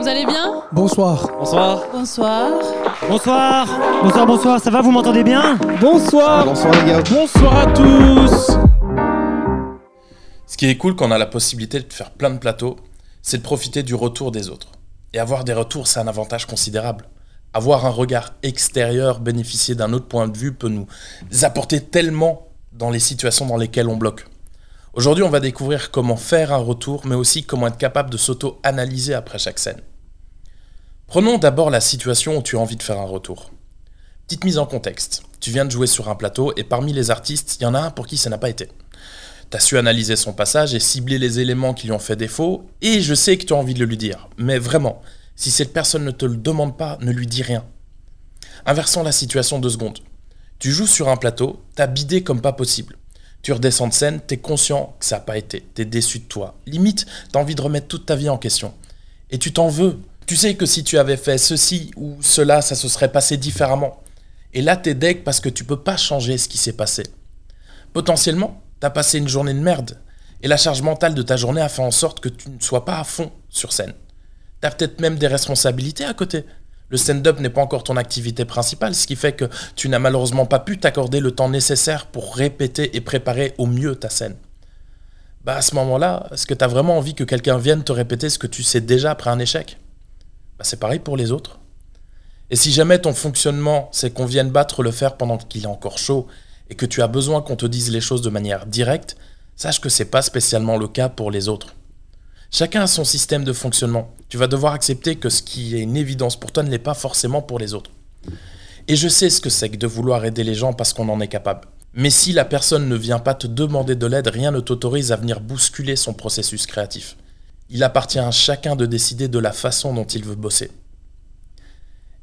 Vous allez bien Bonsoir. Bonsoir. Bonsoir. Bonsoir. Bonsoir, bonsoir. Ça va, vous m'entendez bien Bonsoir. Bonsoir les gars. Bonsoir à tous. Ce qui est cool quand on a la possibilité de faire plein de plateaux, c'est de profiter du retour des autres. Et avoir des retours, c'est un avantage considérable. Avoir un regard extérieur, bénéficier d'un autre point de vue peut nous apporter tellement dans les situations dans lesquelles on bloque. Aujourd'hui, on va découvrir comment faire un retour, mais aussi comment être capable de s'auto-analyser après chaque scène. Prenons d'abord la situation où tu as envie de faire un retour. Petite mise en contexte. Tu viens de jouer sur un plateau et parmi les artistes, il y en a un pour qui ça n'a pas été. Tu as su analyser son passage et cibler les éléments qui lui ont fait défaut, et je sais que tu as envie de le lui dire. Mais vraiment, si cette personne ne te le demande pas, ne lui dis rien. Inversons la situation deux secondes. Tu joues sur un plateau, t'as bidé comme pas possible. Tu redescends de scène, t'es conscient que ça n'a pas été, t'es déçu de toi. Limite, t'as envie de remettre toute ta vie en question. Et tu t'en veux. Tu sais que si tu avais fait ceci ou cela, ça se serait passé différemment. Et là, t'es deg parce que tu peux pas changer ce qui s'est passé. Potentiellement, t'as passé une journée de merde. Et la charge mentale de ta journée a fait en sorte que tu ne sois pas à fond sur scène. T'as peut-être même des responsabilités à côté. Le stand-up n'est pas encore ton activité principale, ce qui fait que tu n'as malheureusement pas pu t'accorder le temps nécessaire pour répéter et préparer au mieux ta scène. Bah à ce moment-là, est-ce que tu as vraiment envie que quelqu'un vienne te répéter ce que tu sais déjà après un échec? Bah c'est pareil pour les autres. Et si jamais ton fonctionnement, c'est qu'on vienne battre le fer pendant qu'il est encore chaud et que tu as besoin qu'on te dise les choses de manière directe, sache que c'est pas spécialement le cas pour les autres. Chacun a son système de fonctionnement. Tu vas devoir accepter que ce qui est une évidence pour toi ne l'est pas forcément pour les autres. Et je sais ce que c'est que de vouloir aider les gens parce qu'on en est capable. Mais si la personne ne vient pas te demander de l'aide, rien ne t'autorise à venir bousculer son processus créatif. Il appartient à chacun de décider de la façon dont il veut bosser.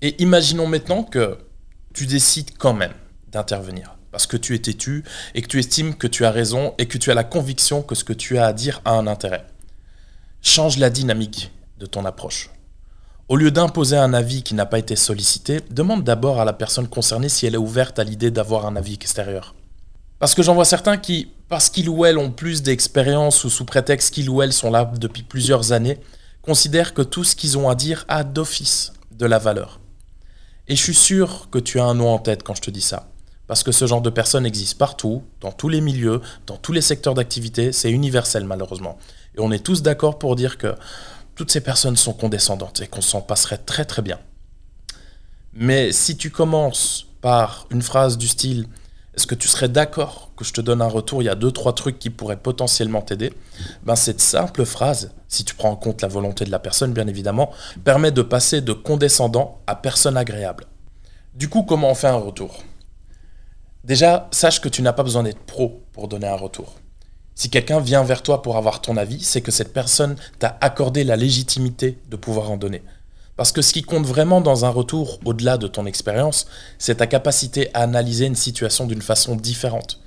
Et imaginons maintenant que tu décides quand même d'intervenir. Parce que tu es têtu et que tu estimes que tu as raison et que tu as la conviction que ce que tu as à dire a un intérêt change la dynamique de ton approche. Au lieu d'imposer un avis qui n'a pas été sollicité, demande d'abord à la personne concernée si elle est ouverte à l'idée d'avoir un avis extérieur. Parce que j'en vois certains qui, parce qu'ils ou elles ont plus d'expérience ou sous prétexte qu'ils ou elles sont là depuis plusieurs années, considèrent que tout ce qu'ils ont à dire a d'office de la valeur. Et je suis sûr que tu as un nom en tête quand je te dis ça. Parce que ce genre de personnes existe partout, dans tous les milieux, dans tous les secteurs d'activité, c'est universel malheureusement. Et on est tous d'accord pour dire que toutes ces personnes sont condescendantes et qu'on s'en passerait très très bien. Mais si tu commences par une phrase du style est-ce que tu serais d'accord que je te donne un retour? Il y a deux, trois trucs qui pourraient potentiellement t'aider. Ben, cette simple phrase, si tu prends en compte la volonté de la personne, bien évidemment, permet de passer de condescendant à personne agréable. Du coup, comment on fait un retour? Déjà, sache que tu n'as pas besoin d'être pro pour donner un retour. Si quelqu'un vient vers toi pour avoir ton avis, c'est que cette personne t'a accordé la légitimité de pouvoir en donner. Parce que ce qui compte vraiment dans un retour, au-delà de ton expérience, c'est ta capacité à analyser une situation d'une façon différente.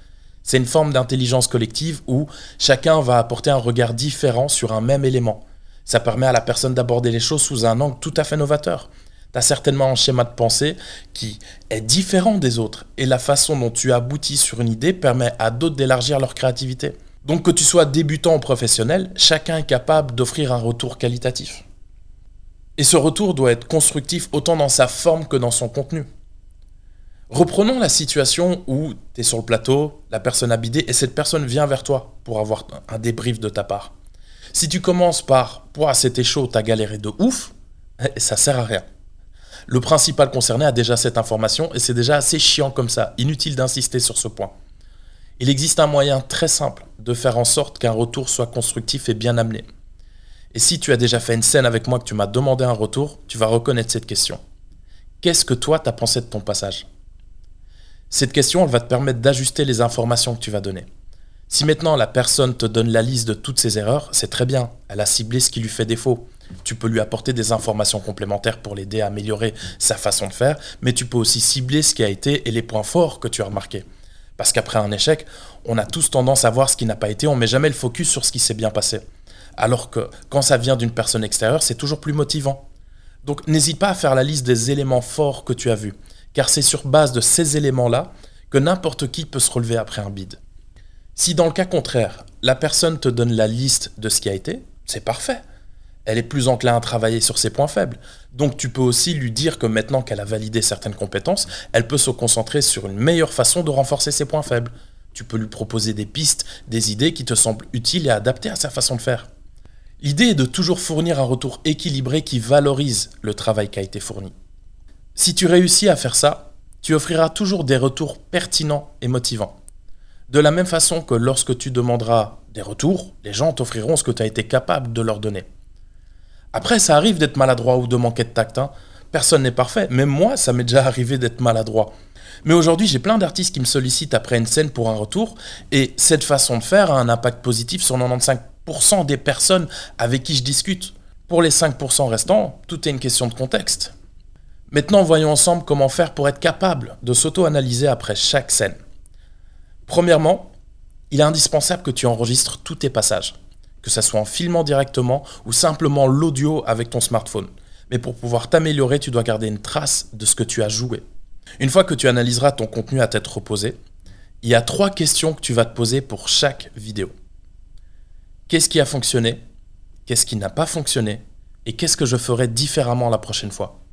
C'est une forme d'intelligence collective où chacun va apporter un regard différent sur un même élément. Ça permet à la personne d'aborder les choses sous un angle tout à fait novateur. Tu as certainement un schéma de pensée qui est différent des autres et la façon dont tu aboutis sur une idée permet à d'autres d'élargir leur créativité. Donc que tu sois débutant ou professionnel, chacun est capable d'offrir un retour qualitatif. Et ce retour doit être constructif autant dans sa forme que dans son contenu. Reprenons la situation où tu es sur le plateau, la personne a bidé et cette personne vient vers toi pour avoir un débrief de ta part. Si tu commences par Pouah, c'était chaud, t'as galéré de ouf, eh, ça sert à rien. Le principal concerné a déjà cette information et c'est déjà assez chiant comme ça, inutile d'insister sur ce point. Il existe un moyen très simple de faire en sorte qu'un retour soit constructif et bien amené. Et si tu as déjà fait une scène avec moi que tu m'as demandé un retour, tu vas reconnaître cette question. Qu'est-ce que toi t'as pensé de ton passage? Cette question, elle va te permettre d'ajuster les informations que tu vas donner. Si maintenant la personne te donne la liste de toutes ses erreurs, c'est très bien, elle a ciblé ce qui lui fait défaut. Tu peux lui apporter des informations complémentaires pour l'aider à améliorer sa façon de faire, mais tu peux aussi cibler ce qui a été et les points forts que tu as remarqués. Parce qu'après un échec, on a tous tendance à voir ce qui n'a pas été, on met jamais le focus sur ce qui s'est bien passé. Alors que quand ça vient d'une personne extérieure, c'est toujours plus motivant. Donc n'hésite pas à faire la liste des éléments forts que tu as vus, car c'est sur base de ces éléments-là que n'importe qui peut se relever après un bide. Si dans le cas contraire, la personne te donne la liste de ce qui a été, c'est parfait. elle est plus enclin à travailler sur ses points faibles. Donc tu peux aussi lui dire que maintenant qu'elle a validé certaines compétences, elle peut se concentrer sur une meilleure façon de renforcer ses points faibles. Tu peux lui proposer des pistes, des idées qui te semblent utiles et adaptées à sa façon de faire. L'idée est de toujours fournir un retour équilibré qui valorise le travail qui a été fourni. Si tu réussis à faire ça, tu offriras toujours des retours pertinents et motivants. De la même façon que lorsque tu demanderas des retours, les gens t'offriront ce que tu as été capable de leur donner. Après, ça arrive d'être maladroit ou de manquer de tact. Hein. Personne n'est parfait. Même moi, ça m'est déjà arrivé d'être maladroit. Mais aujourd'hui, j'ai plein d'artistes qui me sollicitent après une scène pour un retour, et cette façon de faire a un impact positif sur 95% des personnes avec qui je discute. Pour les 5% restants, tout est une question de contexte. Maintenant, voyons ensemble comment faire pour être capable de s'auto-analyser après chaque scène. Premièrement, il est indispensable que tu enregistres tous tes passages, que ce soit en filmant directement ou simplement l'audio avec ton smartphone. Mais pour pouvoir t'améliorer, tu dois garder une trace de ce que tu as joué. Une fois que tu analyseras ton contenu à tête reposée, il y a trois questions que tu vas te poser pour chaque vidéo. Qu'est-ce qui a fonctionné? Qu'est-ce qui n'a pas fonctionné? Et qu'est-ce que je ferai différemment la prochaine fois?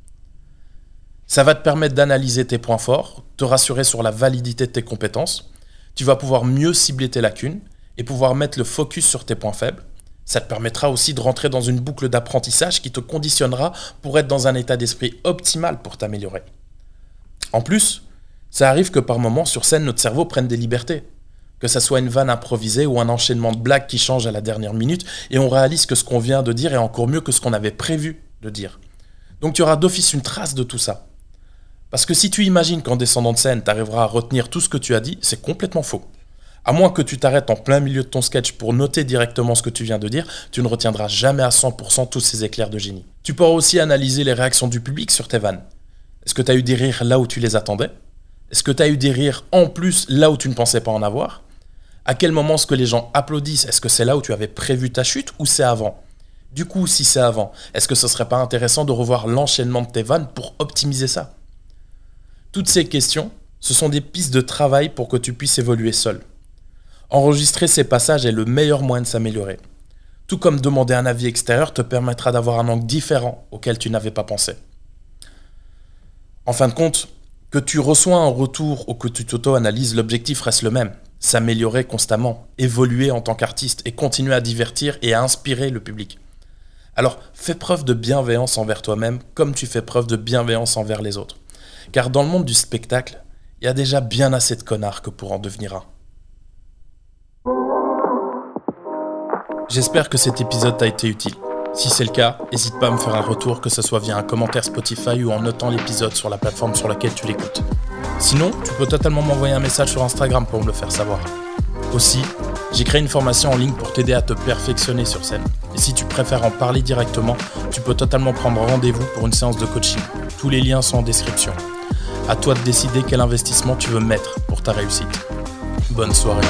Ça va te permettre d'analyser tes points forts, te rassurer sur la validité de tes compétences. Tu vas pouvoir mieux cibler tes lacunes et pouvoir mettre le focus sur tes points faibles. Ça te permettra aussi de rentrer dans une boucle d'apprentissage qui te conditionnera pour être dans un état d'esprit optimal pour t'améliorer. En plus, ça arrive que par moments sur scène notre cerveau prenne des libertés. Que ça soit une vanne improvisée ou un enchaînement de blagues qui change à la dernière minute et on réalise que ce qu'on vient de dire est encore mieux que ce qu'on avait prévu de dire. Donc tu auras d'office une trace de tout ça. Parce que si tu imagines qu'en descendant de scène, tu arriveras à retenir tout ce que tu as dit, c'est complètement faux. À moins que tu t'arrêtes en plein milieu de ton sketch pour noter directement ce que tu viens de dire, tu ne retiendras jamais à 100% tous ces éclairs de génie. Tu pourras aussi analyser les réactions du public sur tes vannes. Est-ce que tu as eu des rires là où tu les attendais? Est-ce que tu as eu des rires en plus là où tu ne pensais pas en avoir? À quel moment est-ce que les gens applaudissent? Est-ce que c'est là où tu avais prévu ta chute ou c'est avant? Du coup, si c'est avant, est-ce que ce serait pas intéressant de revoir l'enchaînement de tes vannes pour optimiser ça? Toutes ces questions, ce sont des pistes de travail pour que tu puisses évoluer seul. Enregistrer ces passages est le meilleur moyen de s'améliorer. Tout comme demander un avis extérieur te permettra d'avoir un angle différent auquel tu n'avais pas pensé. En fin de compte, que tu reçois un retour ou que tu t'auto-analyses, l'objectif reste le même. S'améliorer constamment, évoluer en tant qu'artiste et continuer à divertir et à inspirer le public. Alors fais preuve de bienveillance envers toi-même comme tu fais preuve de bienveillance envers les autres. Car dans le monde du spectacle, il y a déjà bien assez de connards que pour en devenir un. J'espère que cet épisode t'a été utile. Si c'est le cas, n'hésite pas à me faire un retour, que ce soit via un commentaire Spotify ou en notant l'épisode sur la plateforme sur laquelle tu l'écoutes. Sinon, tu peux totalement m'envoyer un message sur Instagram pour me le faire savoir. Aussi, j'ai créé une formation en ligne pour t'aider à te perfectionner sur scène. Et si tu préfères en parler directement, tu peux totalement prendre rendez-vous pour une séance de coaching. Tous les liens sont en description. À toi de décider quel investissement tu veux mettre pour ta réussite. Bonne soirée.